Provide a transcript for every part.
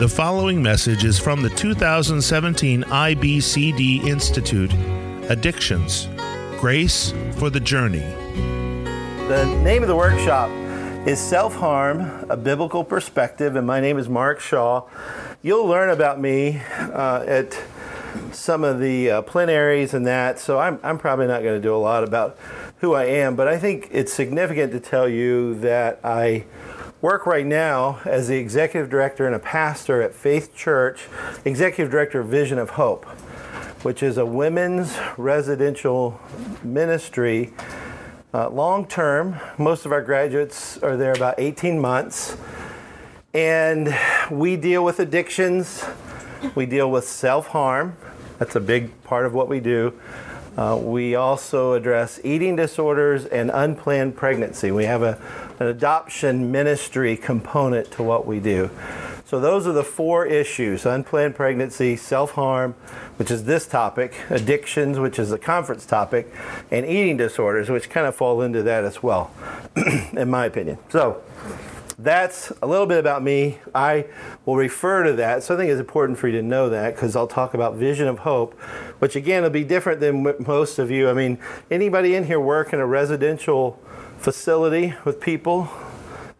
The following message is from the 2017 IBCD Institute Addictions Grace for the Journey. The name of the workshop is Self Harm, a Biblical Perspective, and my name is Mark Shaw. You'll learn about me uh, at some of the uh, plenaries and that, so I'm, I'm probably not going to do a lot about who I am, but I think it's significant to tell you that I work right now as the executive director and a pastor at Faith Church, executive director of Vision of Hope, which is a women's residential ministry. Uh, long term, most of our graduates are there about 18 months. And we deal with addictions, we deal with self harm. That's a big part of what we do. Uh, we also address eating disorders and unplanned pregnancy. We have a, an adoption ministry component to what we do. So, those are the four issues unplanned pregnancy, self harm, which is this topic, addictions, which is the conference topic, and eating disorders, which kind of fall into that as well, in my opinion. So, that's a little bit about me. I will refer to that. So I think it's important for you to know that because I'll talk about vision of hope, which again will be different than most of you. I mean, anybody in here work in a residential facility with people?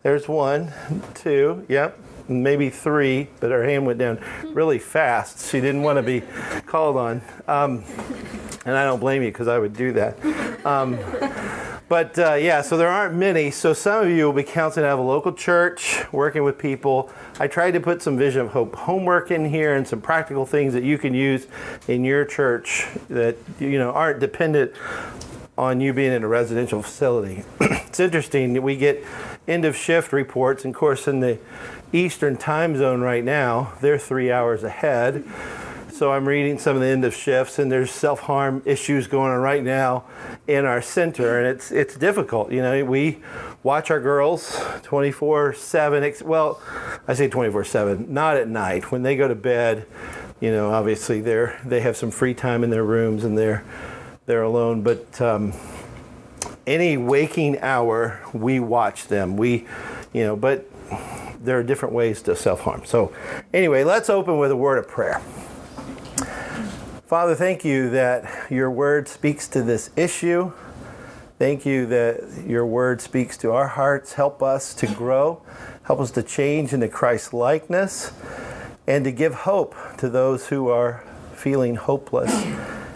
There's one, two, yep, maybe three, but her hand went down really fast. She didn't want to be called on. Um, and I don't blame you because I would do that. Um, but uh, yeah, so there aren't many. So some of you will be counseling out of a local church, working with people. I tried to put some Vision of Hope homework in here and some practical things that you can use in your church that you know aren't dependent on you being in a residential facility. it's interesting that we get end of shift reports, and of course in the Eastern time zone right now, they're three hours ahead. So I'm reading some of the end of shifts, and there's self-harm issues going on right now in our center, and it's it's difficult. You know, we watch our girls 24/7. Well, I say 24/7, not at night when they go to bed. You know, obviously they're they have some free time in their rooms and they're they're alone, but. Um, any waking hour, we watch them. We, you know, but there are different ways to self harm. So, anyway, let's open with a word of prayer. Father, thank you that your word speaks to this issue. Thank you that your word speaks to our hearts. Help us to grow, help us to change into Christ likeness, and to give hope to those who are feeling hopeless.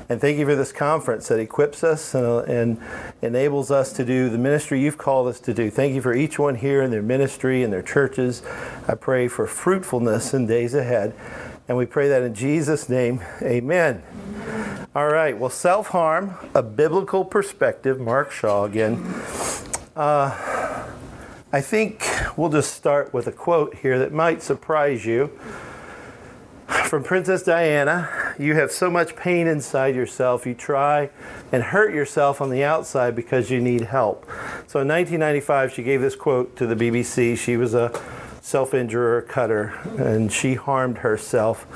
And thank you for this conference that equips us and, and, enables us to do the ministry you've called us to do. Thank you for each one here in their ministry and their churches. I pray for fruitfulness in days ahead. And we pray that in Jesus' name, amen. All right, well, self harm, a biblical perspective, Mark Shaw again. Uh, I think we'll just start with a quote here that might surprise you. From Princess Diana, you have so much pain inside yourself, you try and hurt yourself on the outside because you need help. So in 1995, she gave this quote to the BBC. She was a self injurer cutter, and she harmed herself.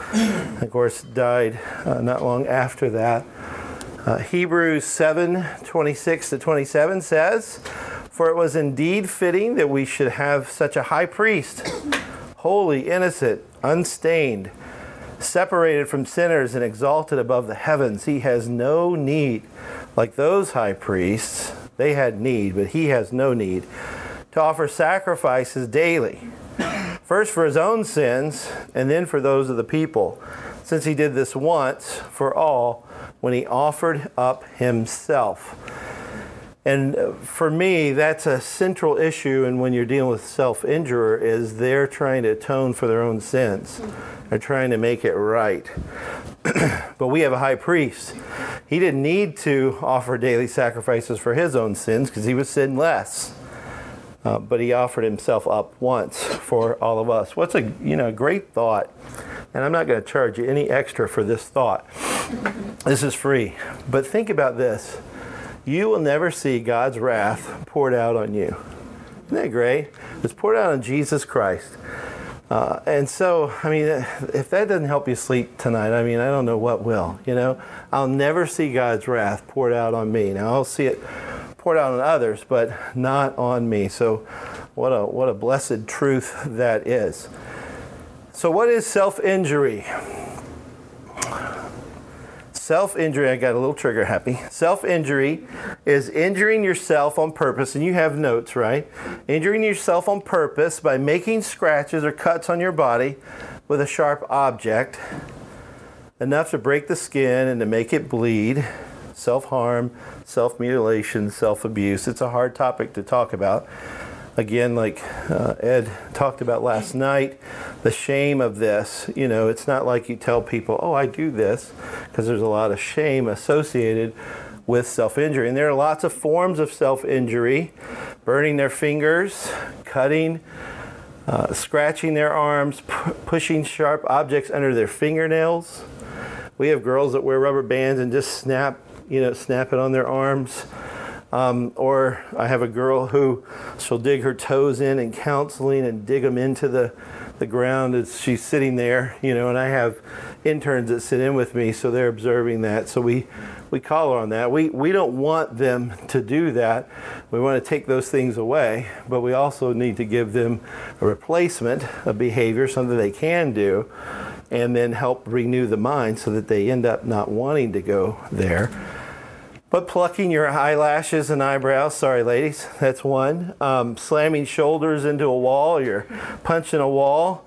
of course, died uh, not long after that. Uh, Hebrews 7 26 to 27 says, For it was indeed fitting that we should have such a high priest, holy, innocent, unstained, separated from sinners, and exalted above the heavens. He has no need, like those high priests, they had need, but he has no need, to offer sacrifices daily first for his own sins and then for those of the people, since he did this once for all when he offered up himself. And uh, for me, that's a central issue. And when you're dealing with self-injurer, is they're trying to atone for their own sins. They're trying to make it right. but we have a high priest. He didn't need to offer daily sacrifices for his own sins because he was sinless. Uh, but he offered himself up once for all of us. What's a you know great thought, and I'm not going to charge you any extra for this thought. this is free. But think about this: you will never see God's wrath poured out on you. Isn't that great? It's poured out on Jesus Christ. Uh, and so, I mean, if that doesn't help you sleep tonight, I mean, I don't know what will. You know, I'll never see God's wrath poured out on me. Now, I'll see it poured out on others, but not on me. So, what a what a blessed truth that is. So, what is self injury? Self injury, I got a little trigger happy. Self injury is injuring yourself on purpose, and you have notes, right? Injuring yourself on purpose by making scratches or cuts on your body with a sharp object, enough to break the skin and to make it bleed. Self harm, self mutilation, self abuse. It's a hard topic to talk about again, like uh, Ed talked about last night, the shame of this. You know, it's not like you tell people, oh, I do this, because there's a lot of shame associated with self injury. And there are lots of forms of self injury burning their fingers, cutting. Uh, scratching their arms, p- pushing sharp objects under their fingernails. We have girls that wear rubber bands and just snap, you know, snap it on their arms. Um, or I have a girl who she'll dig her toes in in counseling and dig them into the, the ground as she's sitting there, you know, and I have interns that sit in with me, so they're observing that. So we, we call her on that. We, we don't want them to do that. We want to take those things away, but we also need to give them a replacement of behavior, something they can do, and then help renew the mind so that they end up not wanting to go there. But plucking your eyelashes and eyebrows, sorry, ladies, that's one. Um, slamming shoulders into a wall, you're punching a wall,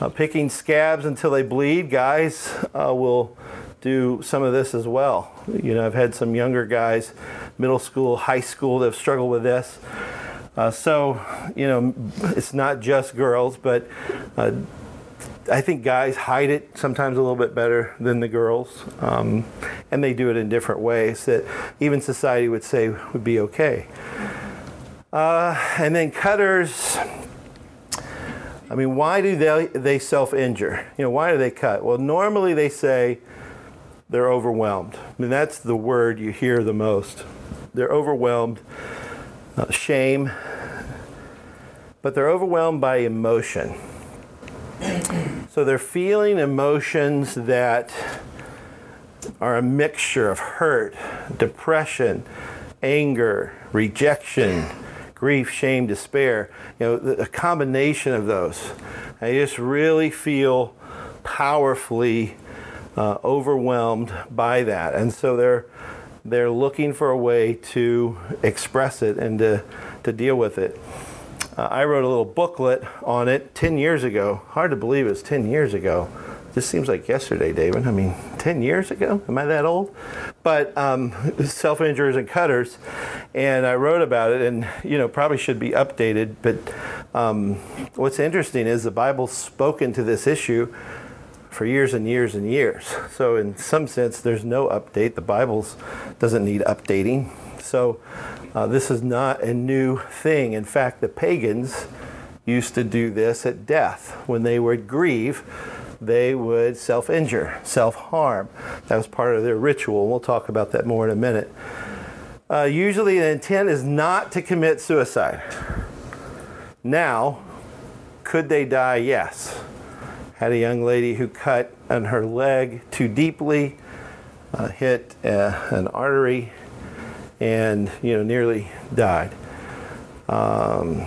uh, picking scabs until they bleed. Guys uh, will do some of this as well. You know, I've had some younger guys, middle school, high school, that have struggled with this. Uh, so, you know, it's not just girls, but uh, I think guys hide it sometimes a little bit better than the girls, um, and they do it in different ways that even society would say would be okay. Uh, and then cutters. I mean, why do they they self injure? You know, why do they cut? Well, normally they say they're overwhelmed. I mean, that's the word you hear the most. They're overwhelmed, uh, shame, but they're overwhelmed by emotion. So they're feeling emotions that are a mixture of hurt, depression, anger, rejection, grief, shame, despair. You know, a combination of those. I just really feel powerfully uh, overwhelmed by that, and so they're they're looking for a way to express it and to to deal with it. Uh, I wrote a little booklet on it 10 years ago. Hard to believe it's 10 years ago. This seems like yesterday, David. I mean, 10 years ago? Am I that old? But um, self injurers and cutters. And I wrote about it, and, you know, probably should be updated. But um, what's interesting is the Bible's spoken to this issue for years and years and years. So, in some sense, there's no update. The Bible doesn't need updating. So, uh, this is not a new thing. In fact, the pagans used to do this at death. When they would grieve, they would self injure, self harm. That was part of their ritual. We'll talk about that more in a minute. Uh, usually, the intent is not to commit suicide. Now, could they die? Yes. Had a young lady who cut on her leg too deeply, uh, hit uh, an artery and you know nearly died. Um,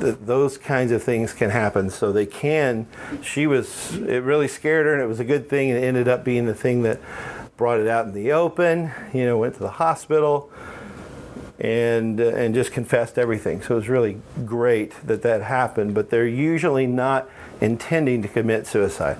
th- those kinds of things can happen. So they can. She was. It really scared her, and it was a good thing. And it ended up being the thing that brought it out in the open. You know, went to the hospital. And, uh, and just confessed everything. So it was really great that that happened, but they're usually not intending to commit suicide.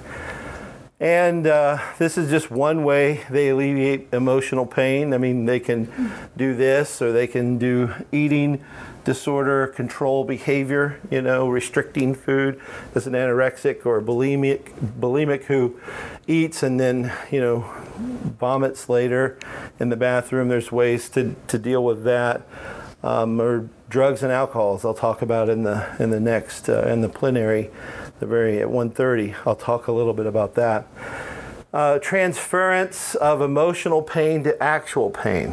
And uh, this is just one way they alleviate emotional pain. I mean, they can do this or they can do eating disorder control behavior, you know, restricting food as an anorexic or bulimic, bulimic who eats and then, you know, vomits later in the bathroom. There's ways to, to deal with that. Um, or drugs and alcohols. I'll talk about in the in the next uh, in the plenary the very at 1.30 i'll talk a little bit about that. Uh, transference of emotional pain to actual pain.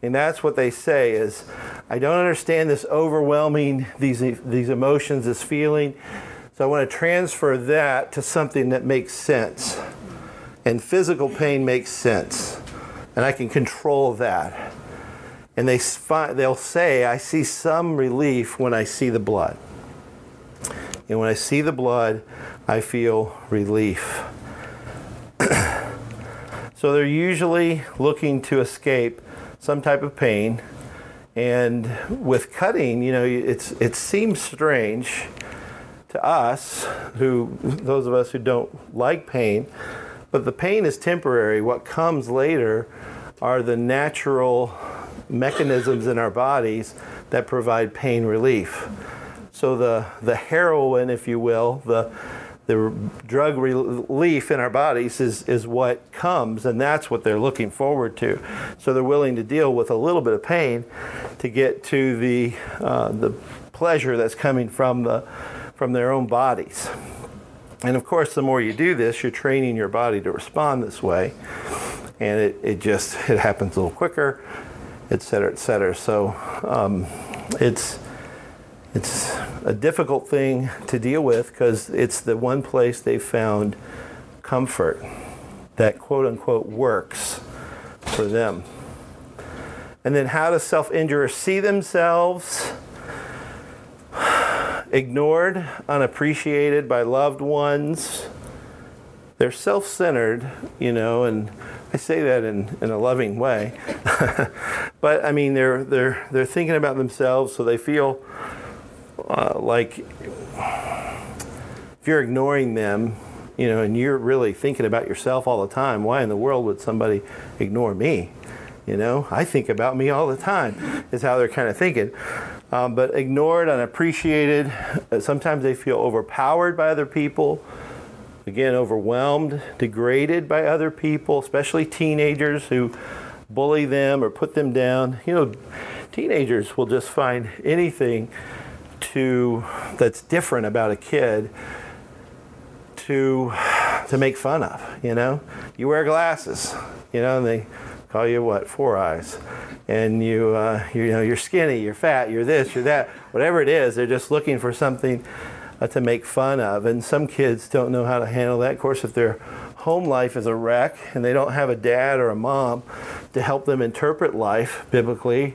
And that's what they say is i don't understand this overwhelming these these emotions this feeling. So i want to transfer that to something that makes sense. And physical pain makes sense. And i can control that. And they they'll say i see some relief when i see the blood and when I see the blood, I feel relief. so they're usually looking to escape some type of pain. And with cutting, you know, it's, it seems strange to us, who those of us who don't like pain, but the pain is temporary. What comes later are the natural mechanisms in our bodies that provide pain relief. So the the heroin, if you will, the the drug relief in our bodies is, is what comes, and that's what they're looking forward to. So they're willing to deal with a little bit of pain to get to the uh, the pleasure that's coming from the from their own bodies. And of course, the more you do this, you're training your body to respond this way, and it, it just it happens a little quicker, et cetera, et cetera. So um, it's it's a difficult thing to deal with because it's the one place they've found comfort that quote unquote works for them. And then how does self injurers see themselves? Ignored, unappreciated by loved ones. They're self centered, you know, and I say that in, in a loving way. but I mean, they're, they're, they're thinking about themselves, so they feel uh, like if you're ignoring them, you know, and you're really thinking about yourself all the time, why in the world would somebody ignore me? You know, I think about me all the time, is how they're kind of thinking. Um, but ignored, unappreciated. Uh, sometimes they feel overpowered by other people. Again, overwhelmed, degraded by other people, especially teenagers who bully them or put them down. You know, teenagers will just find anything to that's different about a kid to to make fun of. You know, you wear glasses. You know, and they call you what four eyes, and you uh, you know you're skinny, you're fat, you're this, you're that, whatever it is. They're just looking for something uh, to make fun of, and some kids don't know how to handle that. Of course, if their home life is a wreck and they don't have a dad or a mom to help them interpret life biblically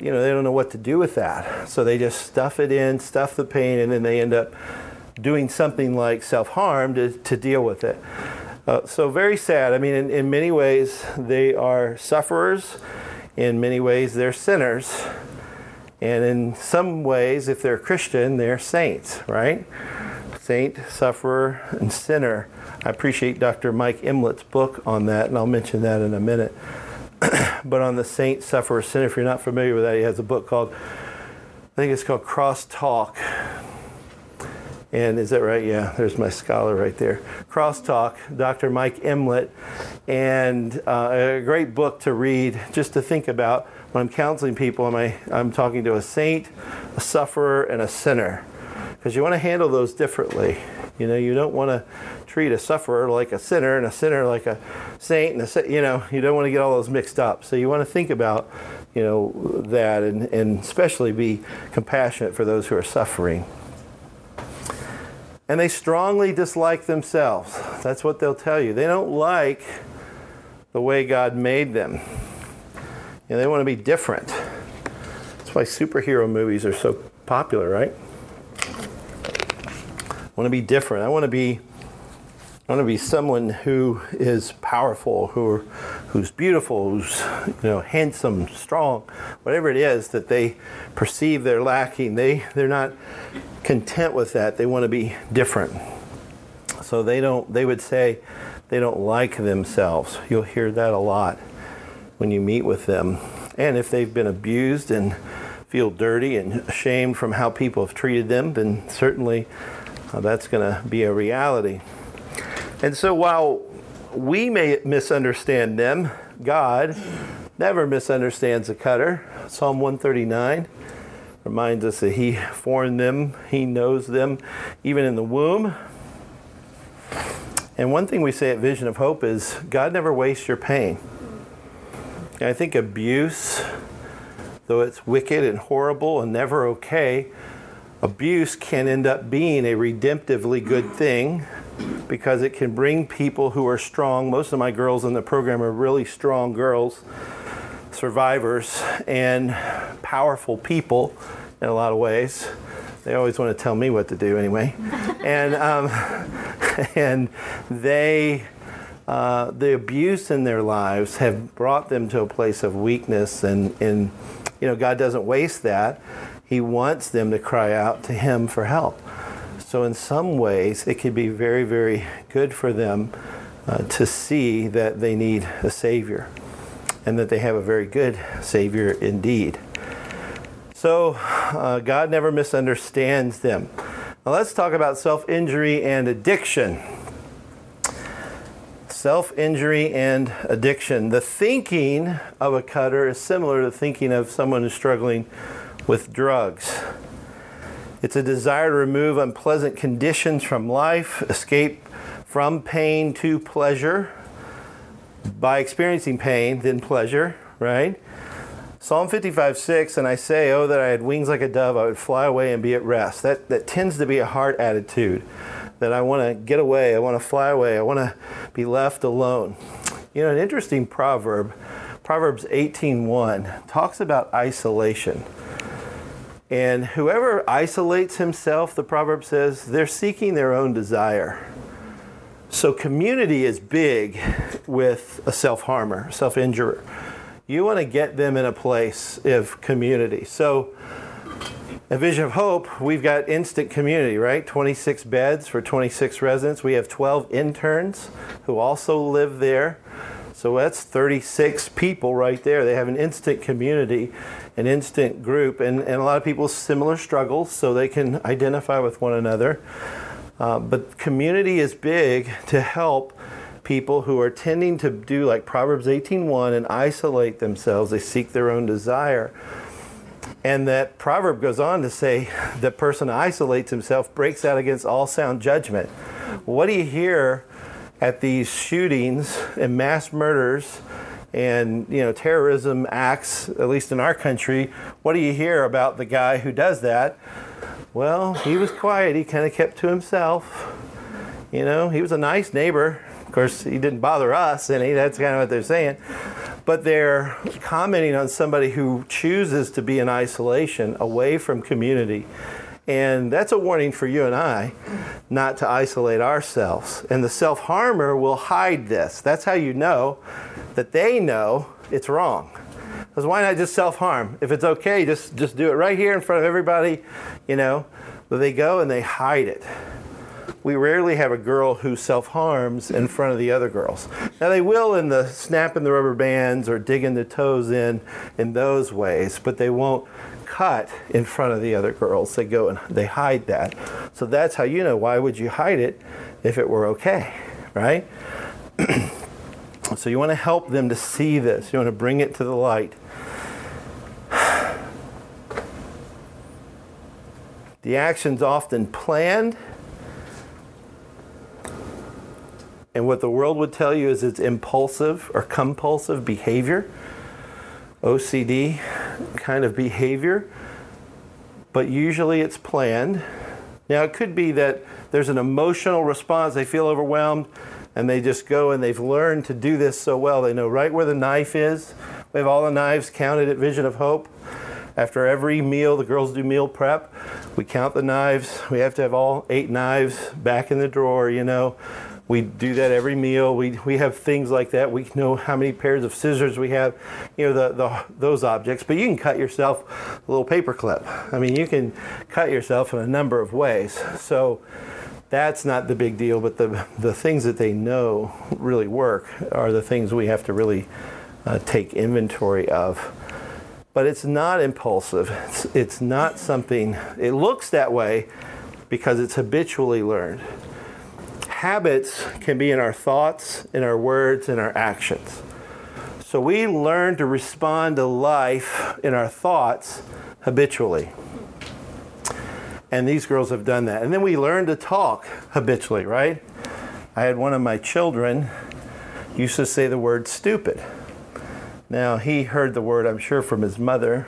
you know, they don't know what to do with that. So they just stuff it in, stuff the pain, and then they end up doing something like self harm to, to deal with it. Uh, so very sad. I mean, in, in many ways, they are sufferers. In many ways, they're sinners. And in some ways, if they're Christian, they're saints, right? Saint, sufferer, and sinner. I appreciate Dr. Mike Emlet's book on that, and I'll mention that in a minute. but on the saint, sufferer, sin. If you're not familiar with that, he has a book called, I think it's called Cross Talk. And is that right? Yeah, there's my scholar right there. Crosstalk, Dr. Mike Emlet, and uh, a great book to read just to think about when I'm counseling people. Am I, I'm talking to a saint, a sufferer, and a sinner. Because you want to handle those differently. You know, you don't want to treat a sufferer like a sinner and a sinner like a saint and a you know, you don't want to get all those mixed up. So you want to think about, you know, that and, and especially be compassionate for those who are suffering. And they strongly dislike themselves. That's what they'll tell you. They don't like the way God made them. You know, they want to be different. That's why superhero movies are so popular, right? I want to be different. I want to be I want to be someone who is powerful, who who's beautiful, who's you know handsome, strong, whatever it is that they perceive they're lacking. They they're not content with that. They want to be different. So they don't. They would say they don't like themselves. You'll hear that a lot when you meet with them, and if they've been abused and feel dirty and ashamed from how people have treated them, then certainly uh, that's going to be a reality. And so while we may misunderstand them, God never misunderstands a cutter. Psalm 139 reminds us that He formed them, He knows them even in the womb. And one thing we say at Vision of Hope is God never wastes your pain. And I think abuse, though it's wicked and horrible and never okay, abuse can end up being a redemptively good thing because it can bring people who are strong. Most of my girls in the program are really strong girls, survivors, and powerful people in a lot of ways They always want to tell me what to do anyway. and, um, and they, uh, the abuse in their lives have brought them to a place of weakness. And, and, you know, God doesn't waste that. He wants them to cry out to Him for help. So, in some ways, it can be very, very good for them uh, to see that they need a Savior and that they have a very good Savior indeed. So, uh, God never misunderstands them. Now, let's talk about self injury and addiction. Self injury and addiction. The thinking of a cutter is similar to thinking of someone who's struggling with drugs. It's a desire to remove unpleasant conditions from life, escape from pain to pleasure. By experiencing pain, then pleasure, right? Psalm 55 6, and I say, Oh, that I had wings like a dove, I would fly away and be at rest. That, that tends to be a heart attitude that I want to get away, I want to fly away, I want to be left alone. You know, an interesting proverb, Proverbs 18:1, talks about isolation. And whoever isolates himself, the proverb says, they're seeking their own desire. So community is big with a self harmer, self injurer. You want to get them in a place of community. So, a Vision of Hope, we've got instant community, right? 26 beds for 26 residents. We have 12 interns who also live there. So that's 36 people right there. They have an instant community, an instant group, and, and a lot of people similar struggles, so they can identify with one another. Uh, but community is big to help people who are tending to do like Proverbs 18:1 and isolate themselves. They seek their own desire. And that proverb goes on to say the person isolates himself breaks out against all sound judgment. What do you hear at these shootings and mass murders and you know terrorism acts at least in our country what do you hear about the guy who does that? Well he was quiet. He kind of kept to himself. You know he was a nice neighbor. Of course he didn't bother us any that's kind of what they're saying. But they're commenting on somebody who chooses to be in isolation away from community and that's a warning for you and I not to isolate ourselves. And the self harmer will hide this. That's how you know that they know it's wrong. Because why not just self harm? If it's okay, just, just do it right here in front of everybody, you know. But they go and they hide it. We rarely have a girl who self harms in front of the other girls. Now, they will in the snapping the rubber bands or digging the toes in in those ways, but they won't cut in front of the other girls. They go and they hide that. So that's how you know why would you hide it if it were okay, right? so you want to help them to see this. You want to bring it to the light. The action's often planned. And what the world would tell you is it's impulsive or compulsive behavior. OCD kind of behavior, but usually it's planned. Now, it could be that there's an emotional response, they feel overwhelmed, and they just go and they've learned to do this so well. They know right where the knife is. We have all the knives counted at Vision of Hope. After every meal, the girls do meal prep. We count the knives. We have to have all eight knives back in the drawer, you know. We do that every meal. We, we have things like that. We know how many pairs of scissors we have, you know, the, the, those objects. But you can cut yourself a little paper clip. I mean, you can cut yourself in a number of ways. So that's not the big deal. But the, the things that they know really work are the things we have to really uh, take inventory of. But it's not impulsive. It's, it's not something, it looks that way because it's habitually learned habits can be in our thoughts, in our words, in our actions. So we learn to respond to life in our thoughts habitually. And these girls have done that. And then we learn to talk habitually, right? I had one of my children used to say the word stupid. Now, he heard the word, I'm sure, from his mother,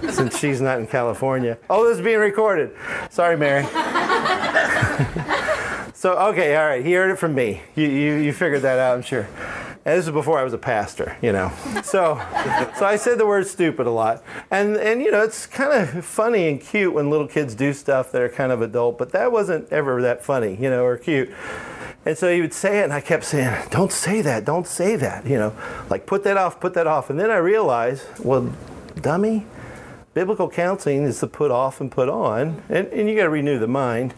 since she's not in California. Oh, this is being recorded. Sorry, Mary. So, okay, all right. He heard it from me. You, you, you figured that out, I'm sure. And this is before I was a pastor, you know. So, so I said the word stupid a lot. And, and, you know, it's kind of funny and cute when little kids do stuff that are kind of adult, but that wasn't ever that funny, you know, or cute. And so he would say it, and I kept saying, Don't say that, don't say that, you know, like put that off, put that off. And then I realized, well, dummy, biblical counseling is to put off and put on, and, and you got to renew the mind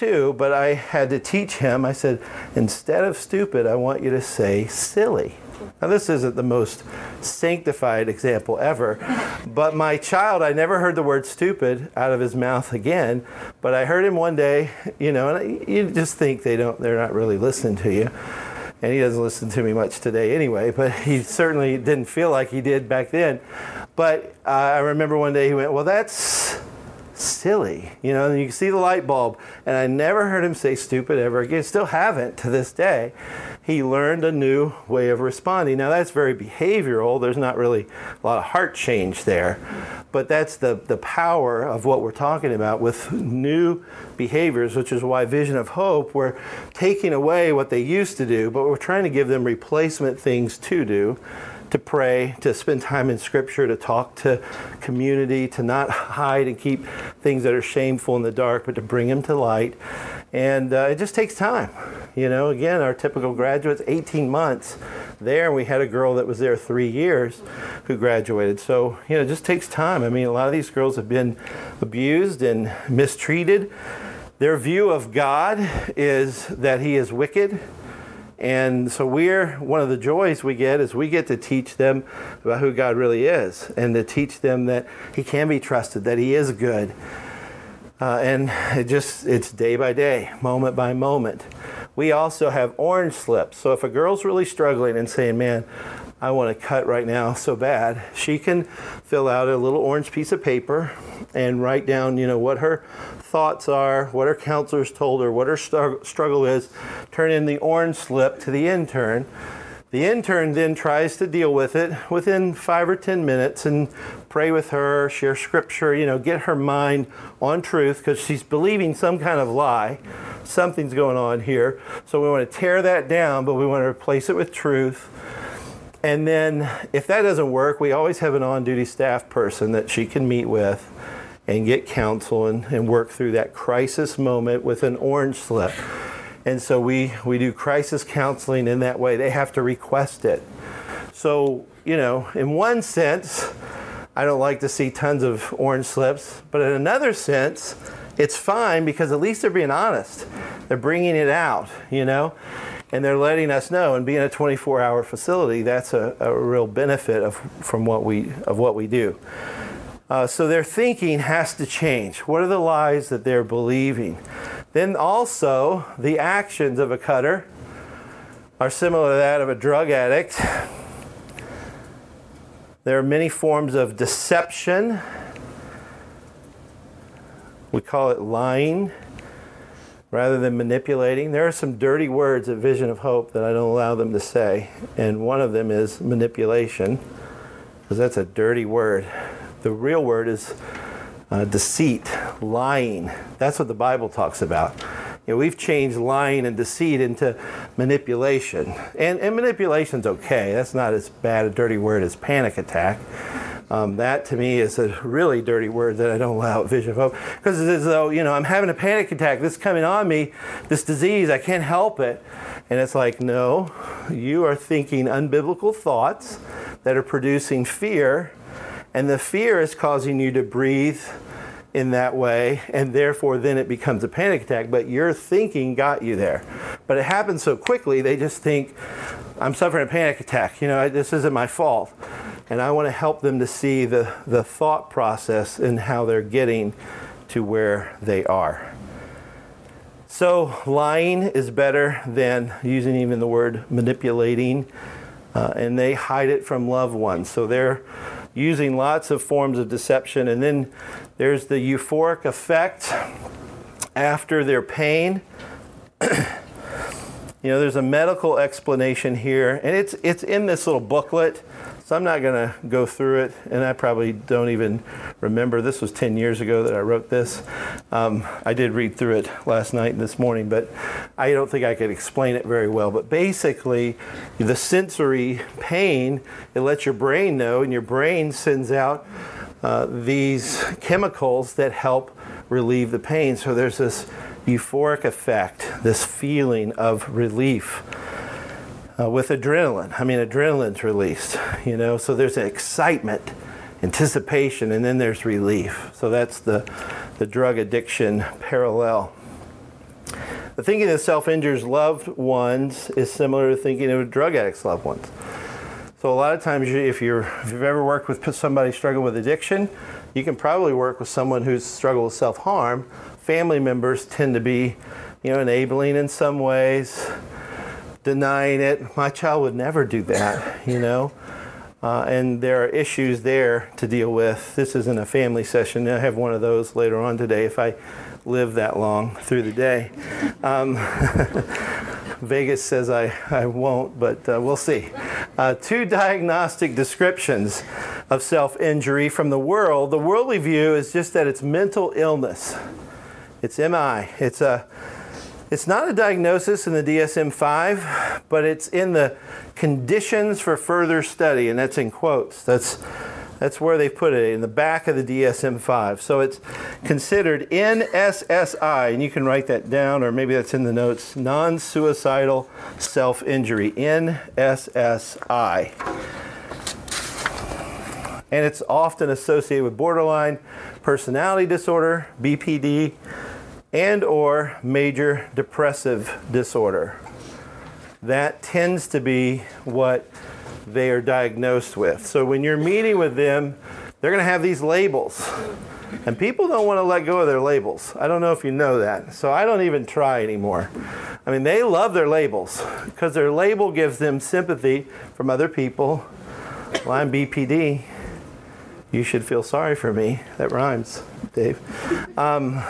too, but I had to teach him. I said, instead of stupid, I want you to say silly. Now, this isn't the most sanctified example ever, but my child, I never heard the word stupid out of his mouth again, but I heard him one day, you know, and you just think they don't, they're not really listening to you. And he doesn't listen to me much today anyway, but he certainly didn't feel like he did back then. But uh, I remember one day he went, Well, that's silly, you know, and you can see the light bulb. And I never heard him say stupid ever again. Still haven't to this day. He learned a new way of responding. Now that's very behavioral. There's not really a lot of heart change there. But that's the, the power of what we're talking about with new behaviors, which is why Vision of Hope, we're taking away what they used to do, but we're trying to give them replacement things to do to pray, to spend time in Scripture, to talk to community, to not hide and keep things that are shameful in the dark, but to bring them to light. And uh, it just takes time. You know, again, our typical graduates, 18 months there. We had a girl that was there three years who graduated. So, you know, it just takes time. I mean, a lot of these girls have been abused and mistreated. Their view of God is that He is wicked and so we're one of the joys we get is we get to teach them about who God really is and to teach them that he can be trusted, that he is good. Uh, and it just it's day by day, moment by moment. We also have orange slips. So if a girl's really struggling and saying, "Man, I want to cut right now so bad," she can fill out a little orange piece of paper and write down, you know, what her thoughts are, what her counselors told her, what her struggle is, turn in the orange slip to the intern. The intern then tries to deal with it within five or ten minutes and pray with her, share scripture, you know, get her mind on truth because she's believing some kind of lie. Something's going on here. So we want to tear that down, but we want to replace it with truth. And then if that doesn't work, we always have an on duty staff person that she can meet with and get counsel and, and work through that crisis moment with an orange slip. And so we, we do crisis counseling in that way. They have to request it. So, you know, in one sense, I don't like to see tons of orange slips, but in another sense, it's fine because at least they're being honest. They're bringing it out, you know, and they're letting us know. And being a 24-hour facility, that's a, a real benefit of from what we of what we do. Uh, so their thinking has to change. What are the lies that they're believing? Then also, the actions of a cutter are similar to that of a drug addict. There are many forms of deception. We call it lying rather than manipulating. There are some dirty words at Vision of Hope that I don't allow them to say, and one of them is manipulation, because that's a dirty word. The real word is uh, deceit, lying. That's what the Bible talks about. You know, we've changed lying and deceit into manipulation. And, and manipulation's okay. That's not as bad a dirty word as panic attack. Um, that to me is a really dirty word that I don't allow at Vision of Hope. Because it's as though, you know, I'm having a panic attack. This is coming on me, this disease, I can't help it. And it's like, no, you are thinking unbiblical thoughts that are producing fear and the fear is causing you to breathe in that way, and therefore then it becomes a panic attack. But your thinking got you there. But it happens so quickly, they just think, I'm suffering a panic attack. You know, this isn't my fault. And I want to help them to see the, the thought process and how they're getting to where they are. So, lying is better than using even the word manipulating, uh, and they hide it from loved ones. So, they're using lots of forms of deception. And then there's the euphoric effect after their pain. you know, there's a medical explanation here, and it's, it's in this little booklet. So I'm not going to go through it, and I probably don't even remember. This was 10 years ago that I wrote this. Um, I did read through it last night and this morning, but I don't think I could explain it very well. But basically, the sensory pain, it lets your brain know, and your brain sends out uh, these chemicals that help relieve the pain. So there's this euphoric effect, this feeling of relief uh, with adrenaline. I mean, adrenaline's released, you know, so there's an excitement, anticipation, and then there's relief. So that's the, the drug addiction parallel. The thinking of self injures loved ones is similar to thinking of drug addicts' loved ones. So a lot of times, if you're if you've ever worked with somebody struggling with addiction, you can probably work with someone who's struggled with self harm. Family members tend to be, you know, enabling in some ways, denying it. My child would never do that, you know. Uh, and there are issues there to deal with. This isn't a family session. I have one of those later on today if I live that long through the day. Um, Vegas says I, I won't, but uh, we'll see. Uh, two diagnostic descriptions of self injury from the world. The worldly view is just that it's mental illness, it's MI. It's a it's not a diagnosis in the DSM 5, but it's in the conditions for further study, and that's in quotes. That's, that's where they put it, in the back of the DSM 5. So it's considered NSSI, and you can write that down, or maybe that's in the notes non suicidal self injury, NSSI. And it's often associated with borderline personality disorder, BPD, and or major depressive disorder. That tends to be what they are diagnosed with. So when you're meeting with them, they're going to have these labels. And people don't want to let go of their labels. I don't know if you know that. So I don't even try anymore. I mean, they love their labels because their label gives them sympathy from other people. Well, I'm BPD. You should feel sorry for me. That rhymes, Dave. Um,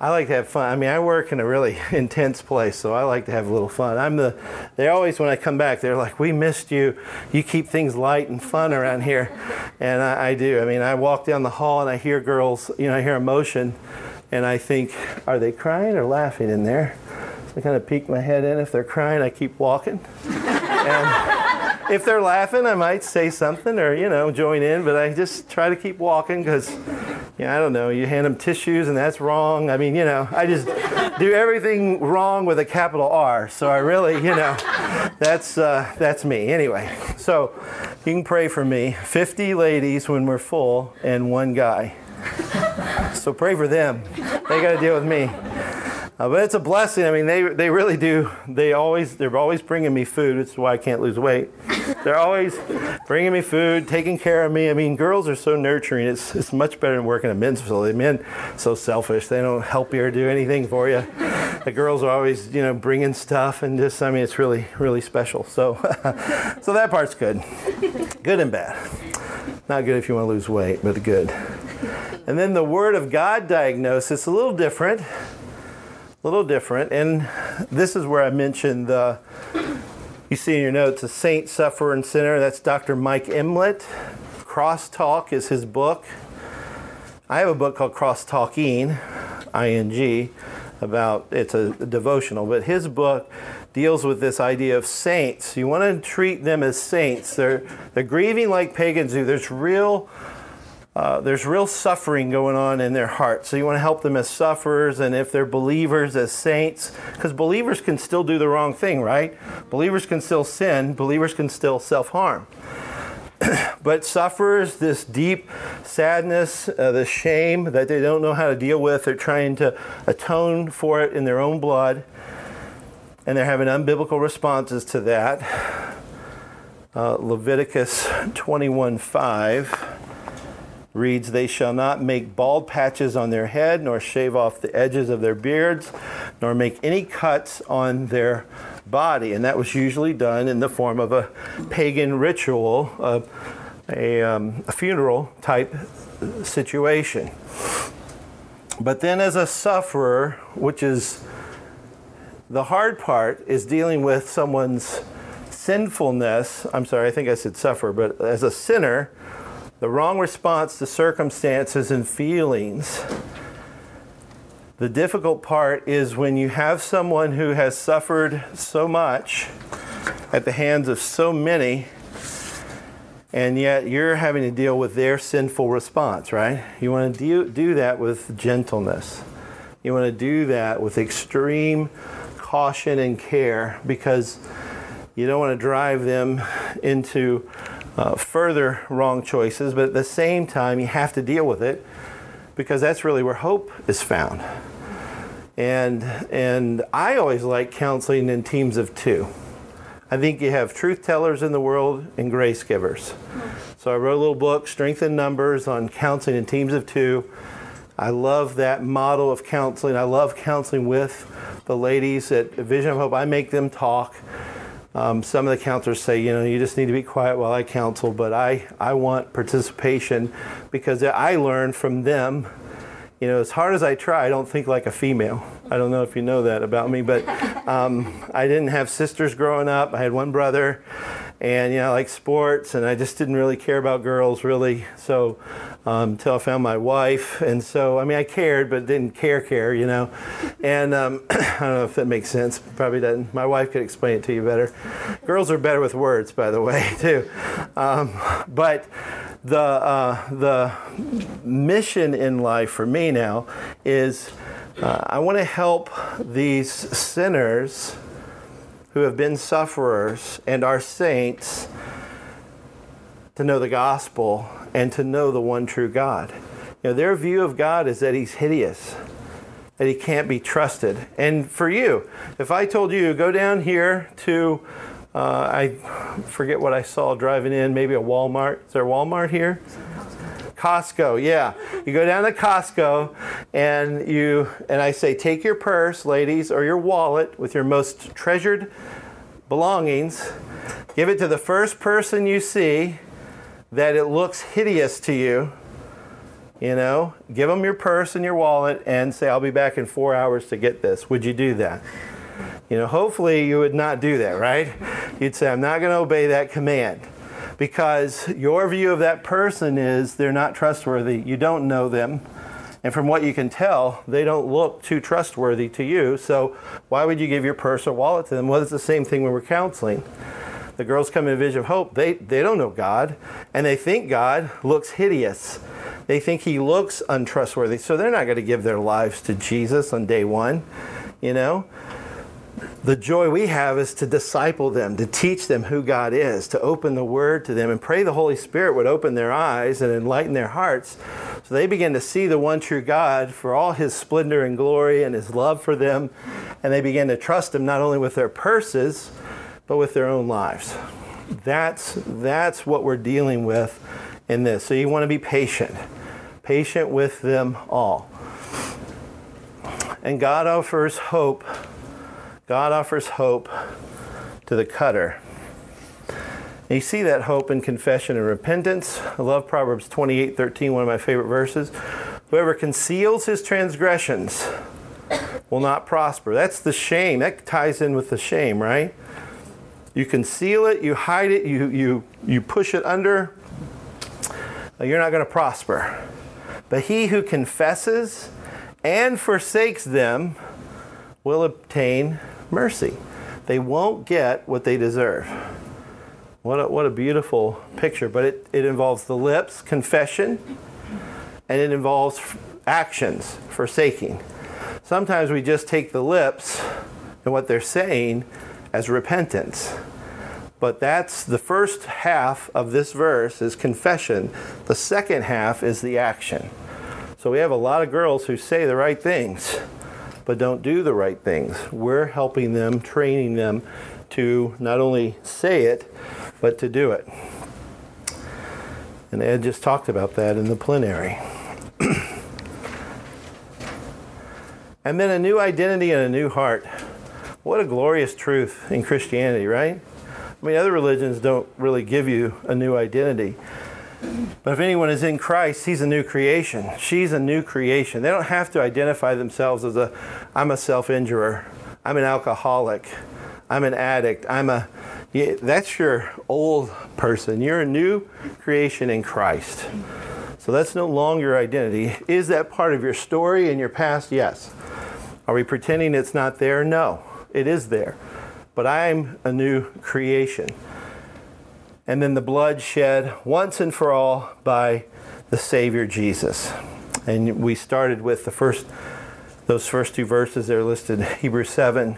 I like to have fun. I mean, I work in a really intense place, so I like to have a little fun. I'm the. They always, when I come back, they're like, "We missed you. You keep things light and fun around here," and I, I do. I mean, I walk down the hall and I hear girls. You know, I hear emotion, and I think, "Are they crying or laughing in there?" So I kind of peek my head in. If they're crying, I keep walking. and, if they're laughing, I might say something or, you know, join in, but I just try to keep walking because, yeah, I don't know, you hand them tissues and that's wrong. I mean, you know, I just do everything wrong with a capital R. So I really, you know, that's, uh, that's me. Anyway, so you can pray for me. 50 ladies when we're full and one guy. So pray for them. They got to deal with me. Uh, but it's a blessing. I mean, they, they really do. They always they're always bringing me food. It's why I can't lose weight. They're always bringing me food, taking care of me. I mean, girls are so nurturing. It's it's much better than working at men's facility. Men so selfish. They don't help you or do anything for you. The girls are always you know bringing stuff and just I mean it's really really special. So so that part's good, good and bad. Not good if you want to lose weight, but good. And then the Word of God diagnosis a little different little different. And this is where I mentioned the, you see in your notes, a saint, sufferer, and sinner. That's Dr. Mike Emlet. Crosstalk is his book. I have a book called Crosstalking, ing, about it's a devotional, but his book deals with this idea of saints. You want to treat them as saints. They're they're grieving like pagans do. There's real uh, there's real suffering going on in their hearts. So you want to help them as sufferers, and if they're believers, as saints, because believers can still do the wrong thing, right? Believers can still sin, believers can still self harm. but sufferers, this deep sadness, uh, the shame that they don't know how to deal with, they're trying to atone for it in their own blood, and they're having unbiblical responses to that. Uh, Leviticus 21 5 reads, They shall not make bald patches on their head, nor shave off the edges of their beards, nor make any cuts on their body. And that was usually done in the form of a pagan ritual, uh, a, um, a funeral type situation. But then, as a sufferer, which is the hard part, is dealing with someone's sinfulness, I'm sorry, I think I said suffer, but as a sinner, the wrong response to circumstances and feelings. The difficult part is when you have someone who has suffered so much at the hands of so many, and yet you're having to deal with their sinful response, right? You want to do, do that with gentleness. You want to do that with extreme caution and care because you don't want to drive them into uh, further wrong choices, but at the same time, you have to deal with it because that's really where hope is found. And, and I always like counseling in teams of two. I think you have truth tellers in the world and grace givers. So I wrote a little book, Strength in Numbers, on counseling in teams of two. I love that model of counseling. I love counseling with the ladies at Vision of Hope. I make them talk. Um, some of the counselors say, you know, you just need to be quiet while I counsel, but I, I want participation because I learn from them. You know, as hard as I try, I don't think like a female. I don't know if you know that about me, but um, I didn't have sisters growing up. I had one brother, and you know, I like sports, and I just didn't really care about girls really. So um, until I found my wife, and so I mean, I cared, but didn't care care, you know. And um, I don't know if that makes sense. Probably doesn't. My wife could explain it to you better. Girls are better with words, by the way, too. Um, but the uh, the mission in life for me now is uh, I want to help these sinners who have been sufferers and are saints to know the gospel and to know the one true God. You know, their view of God is that he's hideous, that he can't be trusted. And for you, if I told you, go down here to uh, I forget what I saw driving in, maybe a Walmart. Is there a Walmart here? Costco, yeah. You go down to Costco and you and I say, take your purse, ladies, or your wallet with your most treasured belongings, give it to the first person you see that it looks hideous to you. You know, give them your purse and your wallet and say, I'll be back in four hours to get this. Would you do that? You know, hopefully you would not do that, right? You'd say, I'm not going to obey that command because your view of that person is they're not trustworthy. You don't know them. And from what you can tell, they don't look too trustworthy to you. So why would you give your purse or wallet to them? Well, it's the same thing when we're counseling. The girls come in a Vision of Hope, they, they don't know God, and they think God looks hideous. They think he looks untrustworthy. So they're not going to give their lives to Jesus on day one, you know? The joy we have is to disciple them, to teach them who God is, to open the Word to them, and pray the Holy Spirit would open their eyes and enlighten their hearts so they begin to see the one true God for all His splendor and glory and His love for them, and they begin to trust Him not only with their purses, but with their own lives. That's, that's what we're dealing with in this. So you want to be patient, patient with them all. And God offers hope God offers hope to the cutter. And you see that hope in confession and repentance. I love Proverbs 28 13, one of my favorite verses. Whoever conceals his transgressions will not prosper. That's the shame. That ties in with the shame, right? You conceal it, you hide it, you, you, you push it under, uh, you're not going to prosper. But he who confesses and forsakes them will obtain mercy. They won't get what they deserve. What a, what a beautiful picture. But it, it involves the lips, confession, and it involves actions, forsaking. Sometimes we just take the lips and what they're saying as repentance. But that's the first half of this verse is confession. The second half is the action. So we have a lot of girls who say the right things, but don't do the right things. We're helping them, training them to not only say it, but to do it. And Ed just talked about that in the plenary. and then a new identity and a new heart. What a glorious truth in Christianity, right? I mean, other religions don't really give you a new identity. But if anyone is in Christ, he's a new creation. She's a new creation. They don't have to identify themselves as a I'm a self-injurer. I'm an alcoholic. I'm an addict. I'm a that's your old person. You're a new creation in Christ. So that's no longer identity. Is that part of your story and your past? Yes. Are we pretending it's not there? No, it is there. But I'm a new creation. And then the blood shed once and for all by the Savior Jesus. And we started with the first those first two verses they're listed Hebrews 7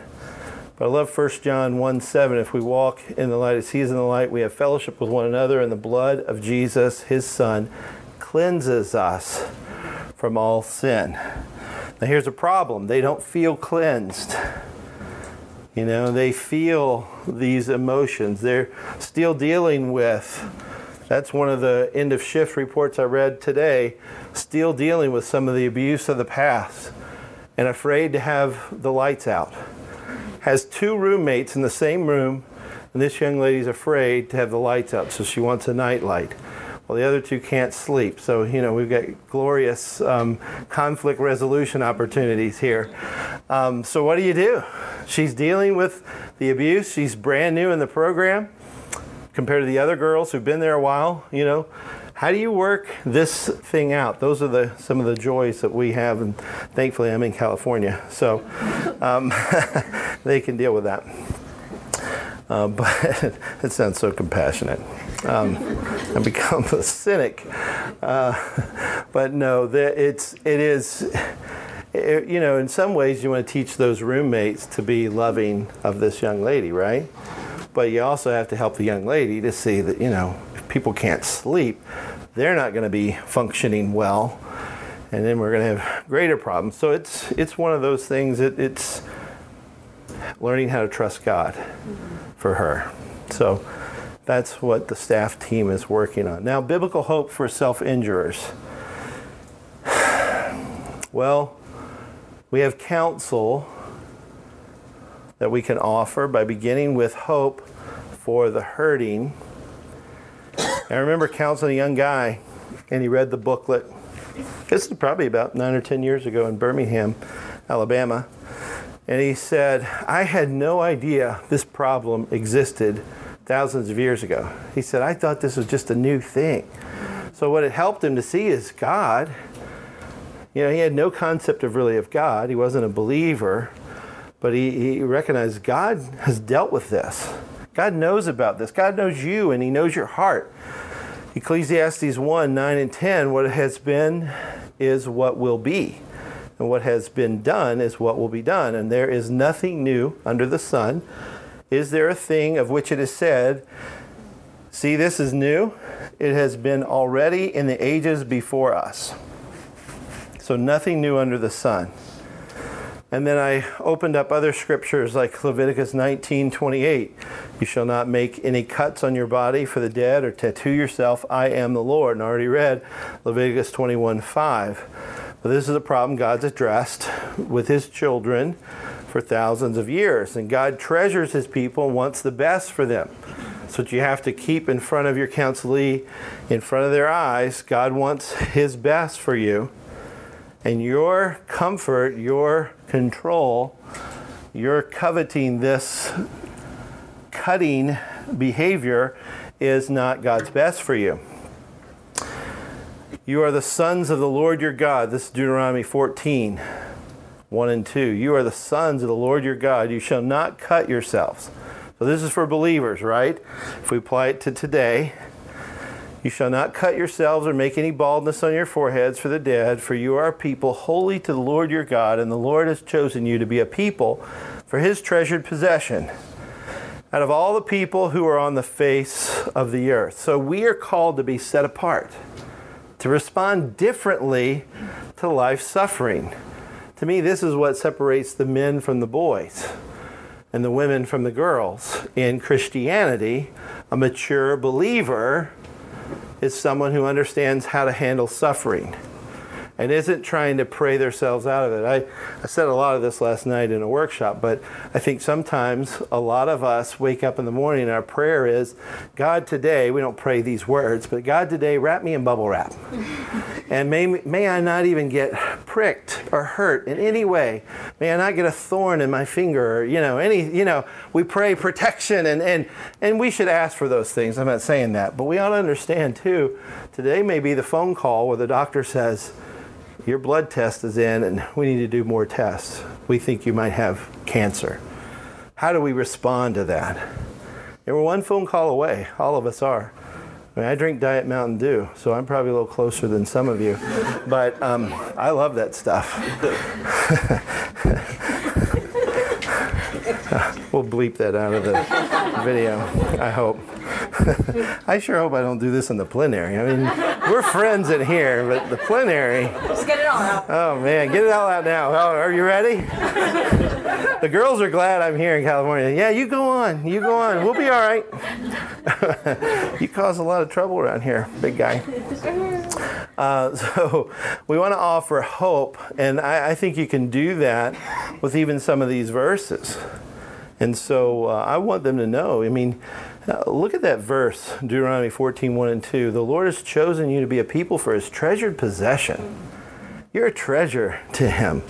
but I love 1 John 1 7. If we walk in the light as he is in the light, we have fellowship with one another, and the blood of Jesus, his Son, cleanses us from all sin. Now, here's a problem they don't feel cleansed. You know, they feel these emotions. They're still dealing with, that's one of the end of shift reports I read today, still dealing with some of the abuse of the past and afraid to have the lights out has two roommates in the same room, and this young lady's afraid to have the lights out, so she wants a night light. Well, the other two can't sleep. So, you know, we've got glorious um, conflict resolution opportunities here. Um, so, what do you do? She's dealing with the abuse. She's brand new in the program compared to the other girls who've been there a while. You know, how do you work this thing out? Those are the some of the joys that we have, and thankfully I'm in California, so um, they can deal with that. Uh, but it sounds so compassionate. Um, I become a cynic, uh, but no, it's it is. It, you know, in some ways, you want to teach those roommates to be loving of this young lady, right? But you also have to help the young lady to see that you know if people can't sleep, they're not going to be functioning well, and then we're going to have greater problems. So it's it's one of those things. It, it's learning how to trust God for her. So that's what the staff team is working on. Now, biblical hope for self injurers. Well, we have counsel that we can offer by beginning with hope for the hurting I remember counseling a young guy, and he read the booklet. This is probably about nine or ten years ago in Birmingham, Alabama. And he said, I had no idea this problem existed thousands of years ago. He said, I thought this was just a new thing. So, what it helped him to see is God. You know, he had no concept of really of God, he wasn't a believer, but he, he recognized God has dealt with this. God knows about this. God knows you and He knows your heart. Ecclesiastes 1 9 and 10 what has been is what will be, and what has been done is what will be done. And there is nothing new under the sun. Is there a thing of which it is said, See, this is new? It has been already in the ages before us. So, nothing new under the sun. And then I opened up other scriptures like Leviticus 19 28. You shall not make any cuts on your body for the dead or tattoo yourself. I am the Lord. And I already read Leviticus 21 5. But this is a problem God's addressed with his children for thousands of years. And God treasures his people and wants the best for them. So you have to keep in front of your counselee, in front of their eyes. God wants his best for you. And your comfort, your control, your coveting this cutting behavior is not God's best for you. You are the sons of the Lord your God. This is Deuteronomy 14, 1 and 2. You are the sons of the Lord your God. You shall not cut yourselves. So this is for believers, right? If we apply it to today, you shall not cut yourselves or make any baldness on your foreheads for the dead, for you are a people holy to the Lord your God, and the Lord has chosen you to be a people for his treasured possession out of all the people who are on the face of the earth. So we are called to be set apart, to respond differently to life's suffering. To me, this is what separates the men from the boys and the women from the girls. In Christianity, a mature believer is someone who understands how to handle suffering. And isn't trying to pray themselves out of it. I, I said a lot of this last night in a workshop, but I think sometimes a lot of us wake up in the morning and our prayer is, God, today, we don't pray these words, but God, today, wrap me in bubble wrap. and may, may I not even get pricked or hurt in any way. May I not get a thorn in my finger or, you know, any, you know, we pray protection and, and, and we should ask for those things. I'm not saying that, but we ought to understand too, today may be the phone call where the doctor says, your blood test is in and we need to do more tests. We think you might have cancer. How do we respond to that? And we're one phone call away. All of us are. I mean, I drink Diet Mountain Dew, so I'm probably a little closer than some of you. But um, I love that stuff. we'll bleep that out of the video, I hope. I sure hope I don't do this in the plenary. I mean, we're friends in here, but the plenary. Just get it all out. Oh man, get it all out now. Oh, are you ready? the girls are glad I'm here in California. Yeah, you go on. You go on. We'll be all right. you cause a lot of trouble around here, big guy. Uh, so we want to offer hope, and I, I, think you can do that with even some of these verses. And so uh, I want them to know. I mean, uh, look at that verse, Deuteronomy 14, 1 and 2. The Lord has chosen you to be a people for his treasured possession. You're a treasure to him.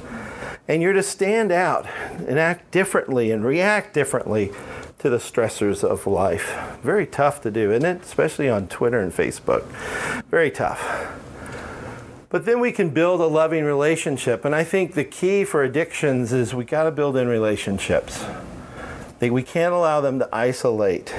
And you're to stand out and act differently and react differently to the stressors of life. Very tough to do, isn't it? Especially on Twitter and Facebook. Very tough. But then we can build a loving relationship. And I think the key for addictions is we got to build in relationships. We can't allow them to isolate.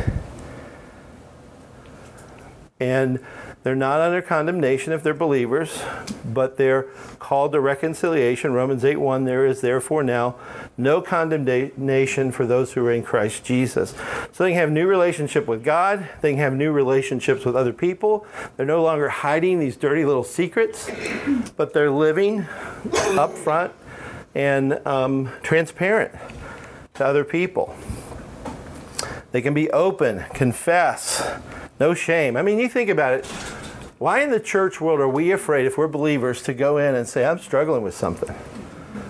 And they're not under condemnation if they're believers, but they're called to reconciliation. Romans 8 1, there is therefore now no condemnation for those who are in Christ Jesus. So they can have new relationship with God, they can have new relationships with other people. They're no longer hiding these dirty little secrets, but they're living up front and um, transparent to other people. They can be open, confess, no shame. I mean, you think about it. Why in the church world are we afraid, if we're believers, to go in and say, I'm struggling with something?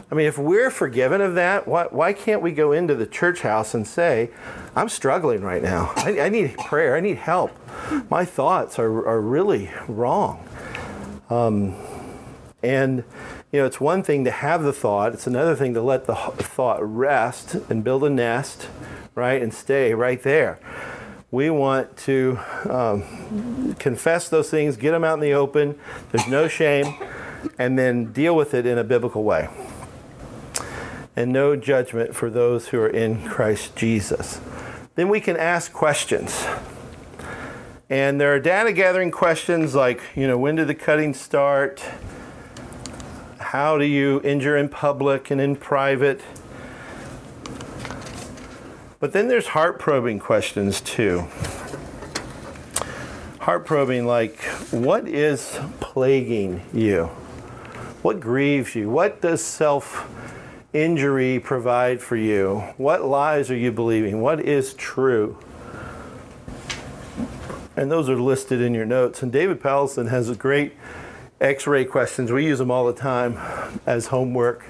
I mean, if we're forgiven of that, why, why can't we go into the church house and say, I'm struggling right now? I, I need prayer. I need help. My thoughts are, are really wrong. Um, and you know, it's one thing to have the thought, it's another thing to let the thought rest and build a nest, right, and stay right there. We want to um, confess those things, get them out in the open, there's no shame, and then deal with it in a biblical way. And no judgment for those who are in Christ Jesus. Then we can ask questions. And there are data gathering questions like, you know, when did the cutting start? How do you injure in public and in private? But then there's heart probing questions too. Heart probing, like, what is plaguing you? What grieves you? What does self injury provide for you? What lies are you believing? What is true? And those are listed in your notes. And David Powlison has a great X-ray questions. We use them all the time as homework.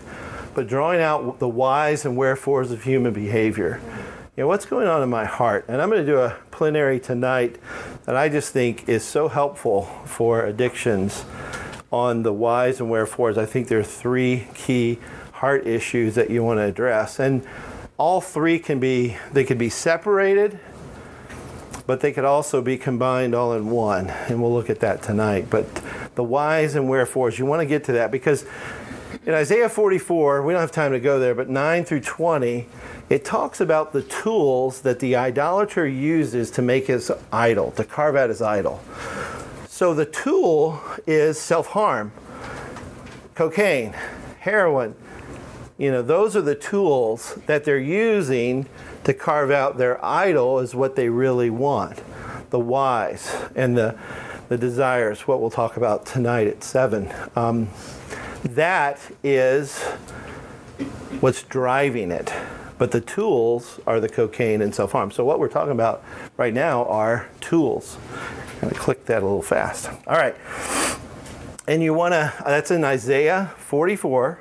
But drawing out the whys and wherefores of human behavior. You know, what's going on in my heart? And I'm going to do a plenary tonight that I just think is so helpful for addictions on the whys and wherefores. I think there are three key heart issues that you want to address. And all three can be they can be separated but they could also be combined all in one. And we'll look at that tonight. But the whys and wherefores, you want to get to that because in Isaiah 44, we don't have time to go there, but 9 through 20, it talks about the tools that the idolater uses to make his idol, to carve out his idol. So the tool is self harm, cocaine, heroin. You know, those are the tools that they're using to carve out their idol is what they really want the whys and the, the desires, what we'll talk about tonight at 7. Um, that is what's driving it. But the tools are the cocaine and self harm. So, what we're talking about right now are tools. I'm going to click that a little fast. All right. and you want to, that's in Isaiah 44,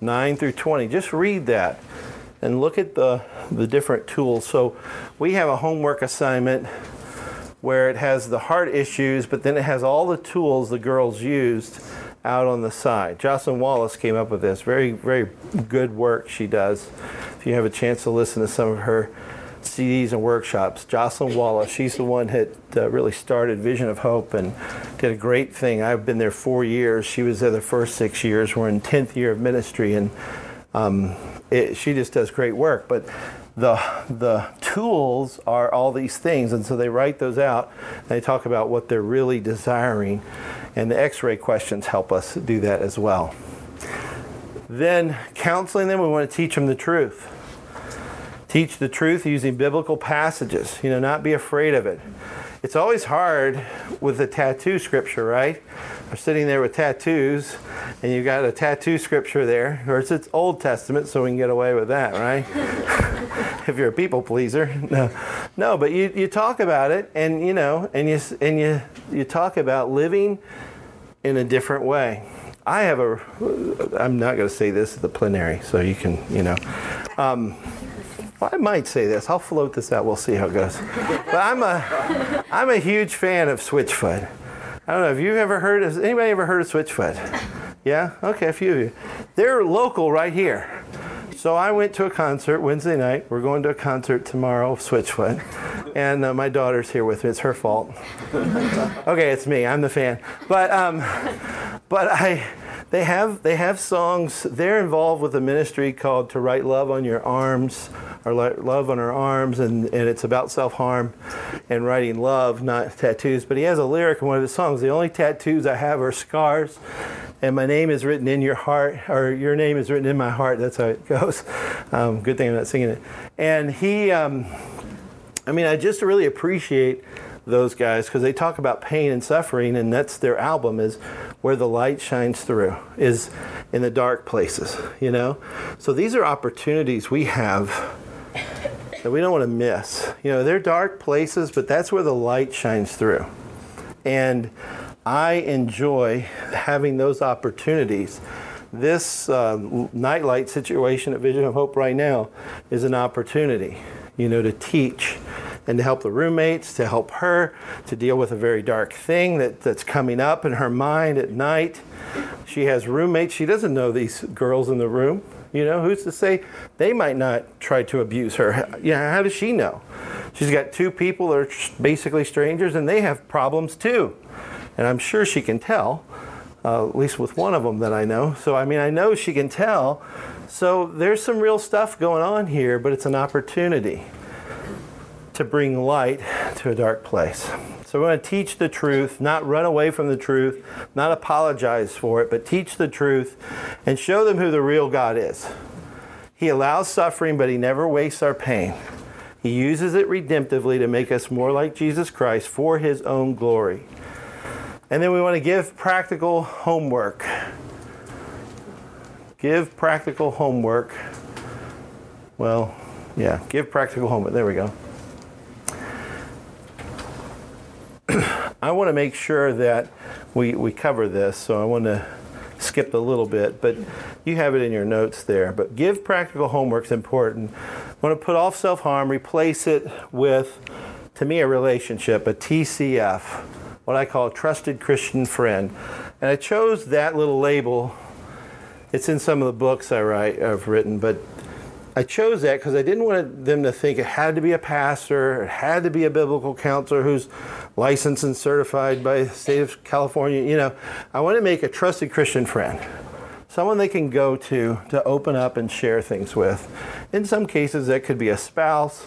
9 through 20. Just read that and look at the, the different tools. So we have a homework assignment where it has the heart issues, but then it has all the tools the girls used out on the side. Jocelyn Wallace came up with this. Very, very good work she does. If you have a chance to listen to some of her CDs and workshops, Jocelyn Wallace, she's the one that uh, really started Vision of Hope and did a great thing. I've been there four years. She was there the first six years. We're in 10th year of ministry, and um, it, she just does great work. But the the tools are all these things, and so they write those out. And they talk about what they're really desiring, and the X-ray questions help us do that as well. Then counseling them, we want to teach them the truth. Teach the truth using biblical passages. You know, not be afraid of it. It's always hard with the tattoo scripture, right? We're sitting there with tattoos, and you've got a tattoo scripture there, or it's, it's Old Testament, so we can get away with that, right? if you're a people pleaser, no, no. But you, you talk about it, and you know, and you and you you talk about living in a different way. I have a. I'm not going to say this at the plenary, so you can, you know. Um, I might say this. I'll float this out. We'll see how it goes. But I'm a, I'm a huge fan of Switchfoot. I don't know. Have you've ever heard? Has anybody ever heard of Switchfoot? Yeah. Okay, a few of you. They're local right here. So I went to a concert Wednesday night. We're going to a concert tomorrow Switchfoot, and uh, my daughter's here with me. It's her fault. okay, it's me. I'm the fan. But um, but I they have they have songs. They're involved with a ministry called "To Write Love on Your Arms" or "Love on Our Arms," and, and it's about self harm and writing love, not tattoos. But he has a lyric in one of his songs. The only tattoos I have are scars, and my name is written in your heart, or your name is written in my heart. That's how it goes. Um, good thing I'm not singing it. And he, um, I mean, I just really appreciate those guys because they talk about pain and suffering, and that's their album is where the light shines through is in the dark places, you know? So these are opportunities we have that we don't want to miss. You know, they're dark places, but that's where the light shines through. And I enjoy having those opportunities. This uh, nightlight situation at Vision of Hope right now is an opportunity, you know, to teach and to help the roommates, to help her to deal with a very dark thing that, that's coming up in her mind at night. She has roommates. She doesn't know these girls in the room. You know, who's to say they might not try to abuse her? Yeah, how does she know? She's got two people that are basically strangers and they have problems too. And I'm sure she can tell, uh, at least with one of them that I know. So, I mean, I know she can tell. So, there's some real stuff going on here, but it's an opportunity to bring light to a dark place. So we want to teach the truth, not run away from the truth, not apologize for it, but teach the truth and show them who the real God is. He allows suffering, but He never wastes our pain. He uses it redemptively to make us more like Jesus Christ for His own glory. And then we want to give practical homework. Give practical homework. Well, yeah, give practical homework. There we go. I want to make sure that we, we cover this, so I want to skip a little bit, but you have it in your notes there. But give practical homework is important. I want to put off self harm, replace it with, to me, a relationship, a TCF, what I call a trusted Christian friend. And I chose that little label. It's in some of the books I write, I've written, but I chose that because I didn't want them to think it had to be a pastor, it had to be a biblical counselor who's licensed and certified by the state of California. You know, I want to make a trusted Christian friend, someone they can go to to open up and share things with. In some cases, that could be a spouse,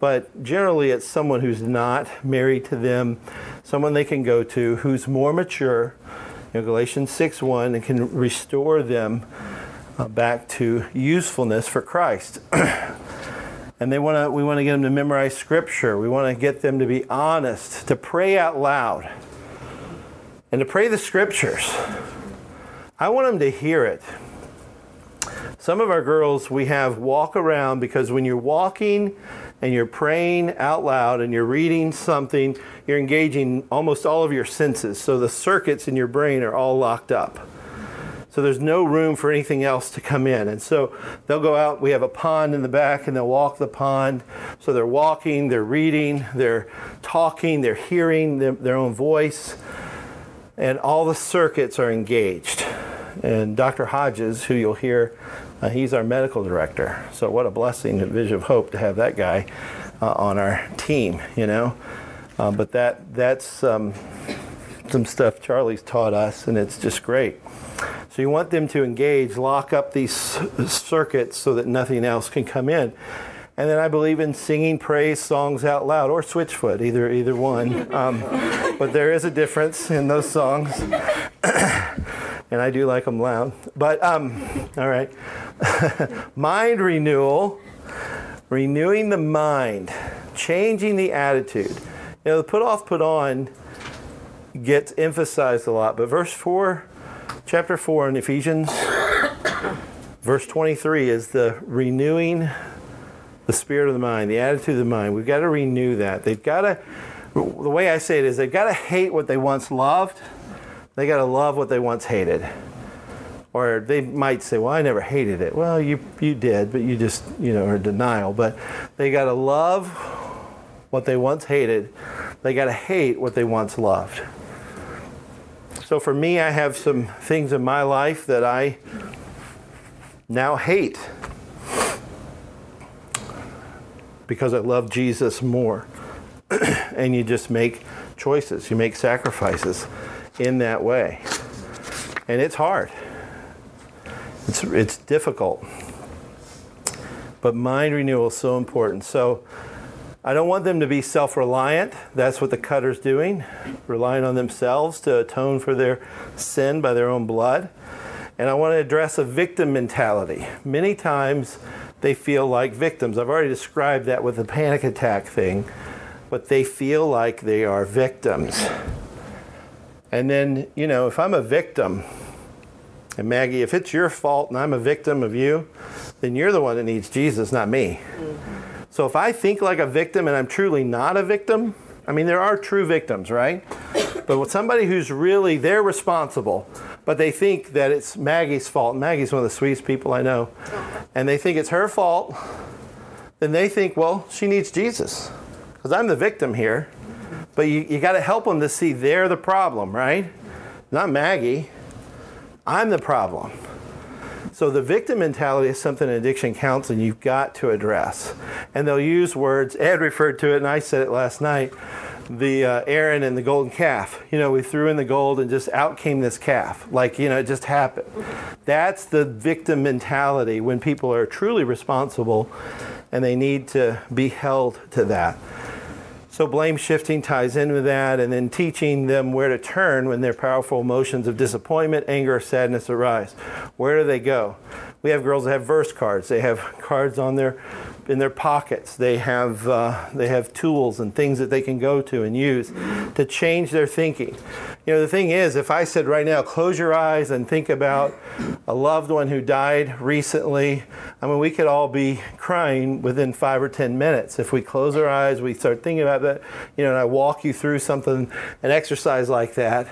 but generally, it's someone who's not married to them, someone they can go to who's more mature. You know, Galatians 6 1 and can restore them uh, back to usefulness for Christ. and they want to we want to get them to memorize scripture. We want to get them to be honest, to pray out loud. And to pray the scriptures. I want them to hear it. Some of our girls we have walk around because when you're walking and you're praying out loud and you're reading something, you're engaging almost all of your senses. So the circuits in your brain are all locked up. So there's no room for anything else to come in. And so they'll go out, we have a pond in the back, and they'll walk the pond. So they're walking, they're reading, they're talking, they're hearing their, their own voice, and all the circuits are engaged. And Dr. Hodges, who you'll hear, uh, he's our medical director. So what a blessing at Vision of Hope to have that guy uh, on our team, you know. Uh, but that that's um, some stuff Charlie's taught us, and it's just great. So you want them to engage, lock up these circuits so that nothing else can come in. And then I believe in singing praise songs out loud or switchfoot, either either one. Um, but there is a difference in those songs, and I do like them loud. But um, all right, mind renewal, renewing the mind, changing the attitude. You know, the put off, put on gets emphasized a lot, but verse four chapter 4 in Ephesians, verse 23 is the renewing the spirit of the mind, the attitude of the mind. We've got to renew that. They've got to, the way I say it is, they've got to hate what they once loved, they got to love what they once hated. Or they might say, well, I never hated it. Well, you, you did, but you just, you know, are denial. But they got to love what they once hated. They got to hate what they once loved. So for me, I have some things in my life that I now hate because I love Jesus more. and you just make choices, you make sacrifices in that way. And it's hard. It's it's difficult. But mind renewal is so important. So I don't want them to be self reliant. That's what the cutter's doing, relying on themselves to atone for their sin by their own blood. And I want to address a victim mentality. Many times they feel like victims. I've already described that with the panic attack thing, but they feel like they are victims. And then, you know, if I'm a victim, and Maggie, if it's your fault and I'm a victim of you, then you're the one that needs Jesus, not me. Mm-hmm. So if I think like a victim and I'm truly not a victim, I mean, there are true victims, right? But with somebody who's really, they're responsible, but they think that it's Maggie's fault. Maggie's one of the sweetest people I know. And they think it's her fault. Then they think, well, she needs Jesus because I'm the victim here. But you, you got to help them to see they're the problem, right? Not Maggie. I'm the problem. So the victim mentality is something in addiction counseling you've got to address. And they'll use words, Ed referred to it, and I said it last night the uh, Aaron and the golden calf. You know, we threw in the gold and just out came this calf. Like, you know, it just happened. That's the victim mentality when people are truly responsible and they need to be held to that. So blame shifting ties in with that, and then teaching them where to turn when their powerful emotions of disappointment, anger, sadness arise. Where do they go? We have girls that have verse cards. They have cards on their in their pockets. They have uh, they have tools and things that they can go to and use to change their thinking. You know, the thing is, if I said right now, close your eyes and think about a loved one who died recently, I mean, we could all be crying within five or ten minutes if we close our eyes. We start thinking about that. You know, and I walk you through something, an exercise like that.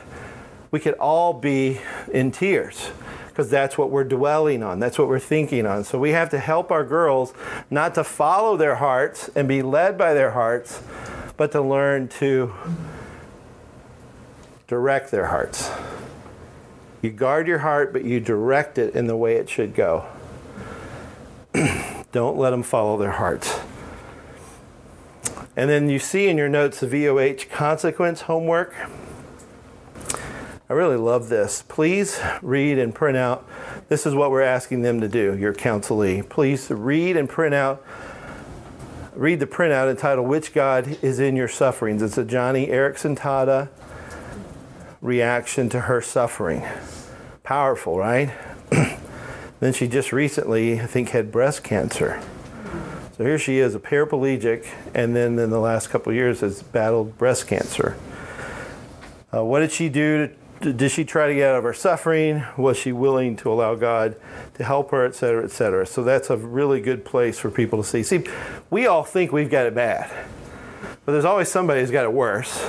We could all be in tears because that's what we're dwelling on. That's what we're thinking on. So we have to help our girls not to follow their hearts and be led by their hearts, but to learn to direct their hearts. You guard your heart, but you direct it in the way it should go. Don't let them follow their hearts. And then you see in your notes the VOH consequence homework. I really love this. Please read and print out. This is what we're asking them to do, your counselee. Please read and print out. Read the printout entitled Which God is in Your Sufferings. It's a Joni Eareckson Tada reaction to her suffering. Powerful, right? then she just recently, I think, had breast cancer. So here she is, a paraplegic, and then in the last couple years has battled breast cancer. Uh, what did she do did she try to get out of her suffering? Was she willing to allow God to help her, et cetera, et cetera? So that's a really good place for people to see. See, we all think we've got it bad, but there's always somebody who's got it worse.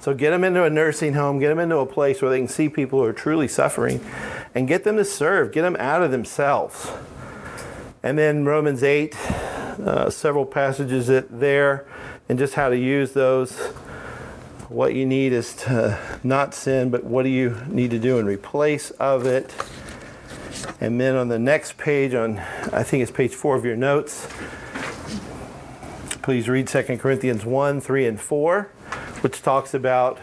So get them into a nursing home, get them into a place where they can see people who are truly suffering, and get them to serve, get them out of themselves. And then Romans 8, uh, several passages there, and just how to use those what you need is to not sin, but what do you need to do in replace of it? And then on the next page, on I think it's page four of your notes, please read 2 Corinthians 1, 3, and 4, which talks about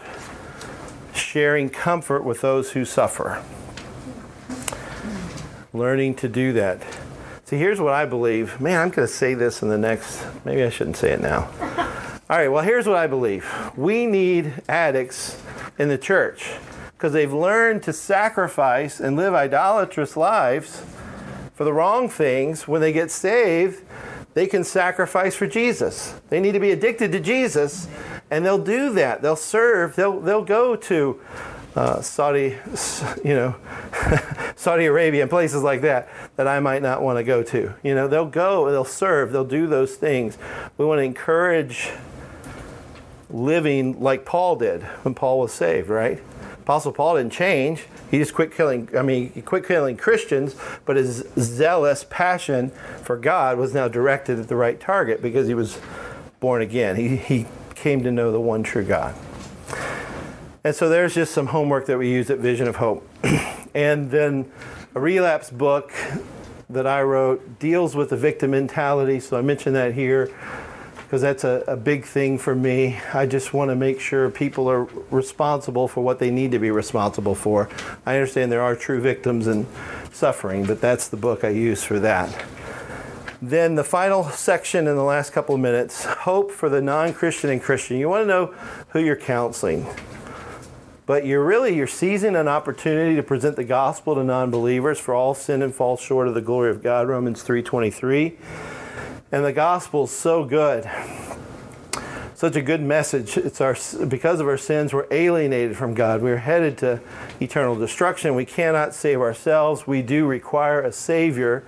sharing comfort with those who suffer. Learning to do that. See, here's what I believe. Man, I'm going to say this in the next, maybe I shouldn't say it now. All right, well, here's what I believe we need addicts in the church because they've learned to sacrifice and live idolatrous lives for the wrong things. When they get saved, they can sacrifice for Jesus. They need to be addicted to Jesus, and they'll do that. They'll serve, they'll, they'll go to uh, Saudi, you know, Saudi Arabia and places like that that I might not want to go to. You know, they'll go, they'll serve, they'll do those things. We want to encourage living like Paul did when Paul was saved, right? Apostle Paul didn't change. He just quit killing, I mean, he quit killing Christians, but his zealous passion for God was now directed at the right target because he was born again. He, he came to know the one true God. And so there's just some homework that we use at Vision of Hope. and then a relapse book that I wrote deals with the victim mentality. So I mentioned that here because that's a, a big thing for me. I just want to make sure people are responsible for what they need to be responsible for. I understand there are true victims and suffering, but that's the book I use for that. Then the final section in the last couple of minutes hope for the non Christian and Christian. You want to know who you're counseling. But you're really you're seizing an opportunity to present the gospel to non-believers for all sin and fall short of the glory of God, Romans 3:23. And the gospel is so good. Such a good message. It's our because of our sins we're alienated from God. We're headed to eternal destruction. We cannot save ourselves. We do require a savior.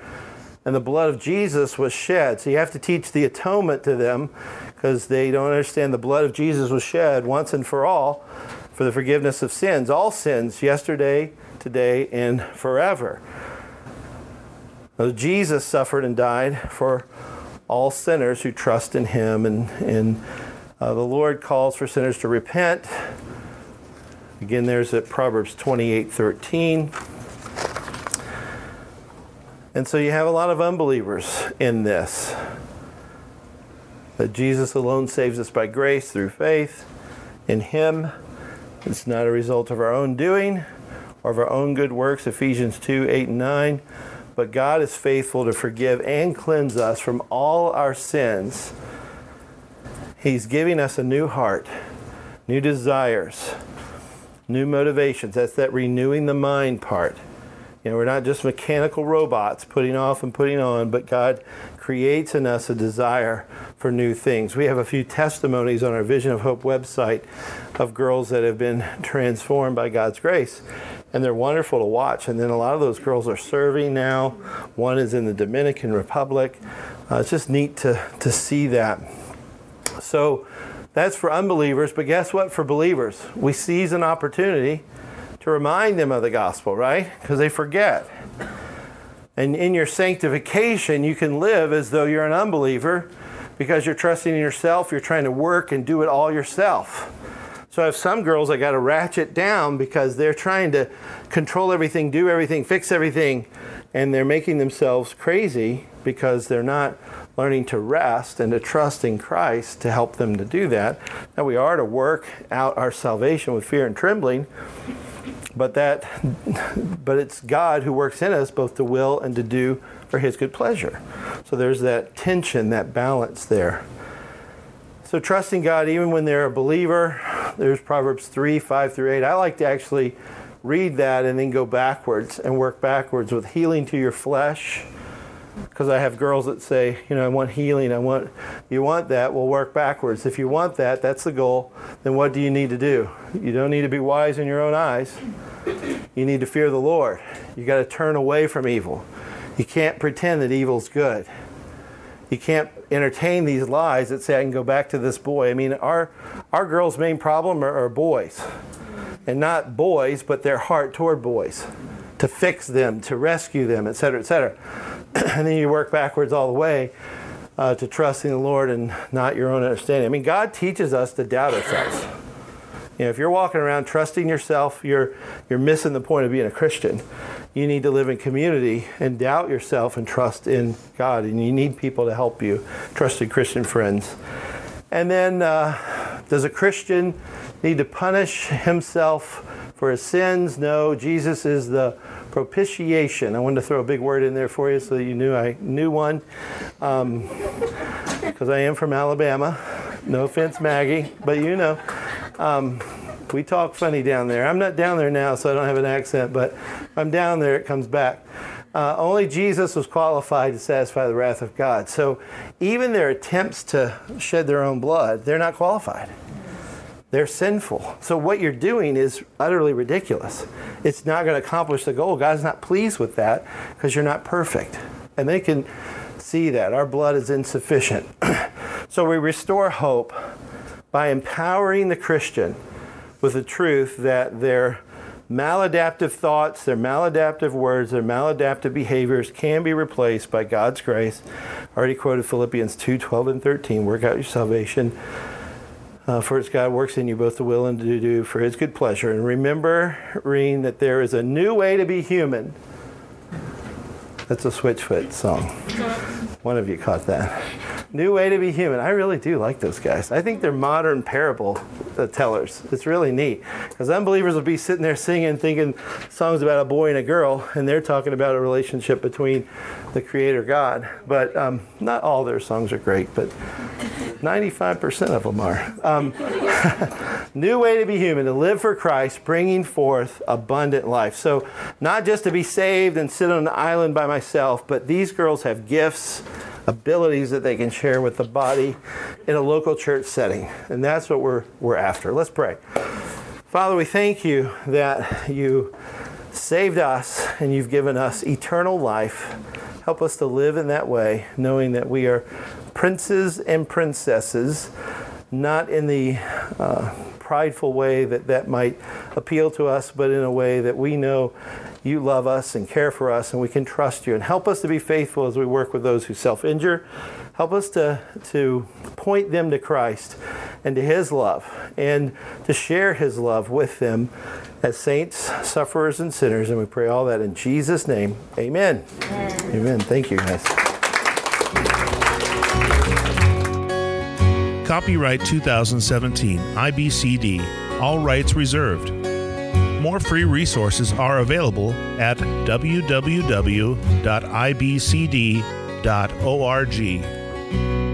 And the blood of Jesus was shed. So you have to teach the atonement to them because they don't understand the blood of Jesus was shed once and for all for the forgiveness of sins, all sins, yesterday, today, and forever. Jesus suffered and died for all sinners who trust in him. And, and uh, the Lord calls for sinners to repent. Again, there's at Proverbs 28 13. And so you have a lot of unbelievers in this. That Jesus alone saves us by grace through faith in Him. It's not a result of our own doing or of our own good works, Ephesians 2 8 and 9 but God is faithful to forgive and cleanse us from all our sins. He's giving us a new heart, new desires, new motivations. That's that renewing the mind part. You know, we're not just mechanical robots putting off and putting on, but God creates in us a desire for new things. We have a few testimonies on our Vision of Hope website of girls that have been transformed by God's grace and they're wonderful to watch. And then a lot of those girls are serving now. One is in the Dominican Republic. Uh, it's just neat to, to see that. So that's for unbelievers, but guess what? For believers, we seize an opportunity to remind them of the gospel, right? Because they forget. And in your sanctification, you can live as though you're an unbeliever because you're trusting in yourself, you're trying to work and do it all yourself. So I have some girls I got to ratchet down because they're trying to control everything, do everything, fix everything, and they're making themselves crazy because they're not learning to rest and to trust in Christ to help them to do that. Now we are to work out our salvation with fear and trembling, but that but it's God who works in us both to will and to do for his good pleasure. So there's that tension, that balance there. So trusting God even when they're a believer, there's Proverbs 3, 5 through 8. I like to actually read that and then go backwards and work backwards with healing to your flesh, because I have girls that say, you know, I want healing. I want you want that. We'll work backwards. If you want that, that's the goal. Then what do you need to do? You don't need to be wise in your own eyes. You need to fear the Lord. You got to turn away from evil. You can't pretend that evil's good. You can't entertain these lies that say I can go back to this boy. I mean, our our girls' main problem are, are boys, and not boys, but their heart toward boys, to fix them, to rescue them, etc., etc. and then you work backwards all the way uh, to trusting the Lord and not your own understanding. I mean, God teaches us to doubt ourselves. You know, if you're walking around trusting yourself, you're you're missing the point of being a Christian. You need to live in community and doubt yourself and trust in God, and you need people to help you, trusted Christian friends. And then, uh, does a Christian need to punish himself for his sins? No, Jesus is the propitiation. I wanted to throw a big word in there for you so that you knew I knew one, because um, I am from Alabama. No offense, Maggie, but you know. Um, we talk funny down there. I'm not down there now, so I don't have an accent, but I'm down there, it comes back. Uh, only Jesus was qualified to satisfy the wrath of God. So even their attempts to shed their own blood, they're not qualified. They're sinful. So what you're doing is utterly ridiculous. It's not going to accomplish the goal. God's not pleased with that because you're not perfect. And they can see that. Our blood is insufficient. so we restore hope by empowering the Christian with the truth that their maladaptive thoughts, their maladaptive words, their maladaptive behaviors can be replaced by God's grace. I already quoted Philippians 2 12 and 13. Work out your salvation. Uh, for it's God works in you both to will and to do for his good pleasure. And remember, remembering that there is a new way to be human. That's a Switchfoot song. One of you caught that. New way to be human. I really do like those guys. I think they're modern parable tellers. It's really neat because unbelievers will be sitting there singing, thinking songs about a boy and a girl, and they're talking about a relationship between the Creator God. But um, not all their songs are great, but 95% of them are. Um, new way to be human, to live for Christ, bringing forth abundant life. So, not just to be saved and sit on an island by myself, but these girls have gifts abilities that they can share with the body in a local church setting. And that's what we're, we're after. Let's pray. Father, we thank you that you saved us and you've given us eternal life. Help us to live in that way, knowing that we are princes and princesses, not in the uh, prideful way that that might appeal to us, but in a way that we know you love us and care for us and we can trust you. And help us to be faithful as we work with those who self injure. Help us to, to point them to Christ and to His love and to share His love with them as saints, sufferers, and sinners. And we pray all that in Jesus' name. Amen. Amen. Amen. Thank you, guys. Copyright 2017, IBCD, all rights reserved. More free resources are available at www.ibcd.org thank you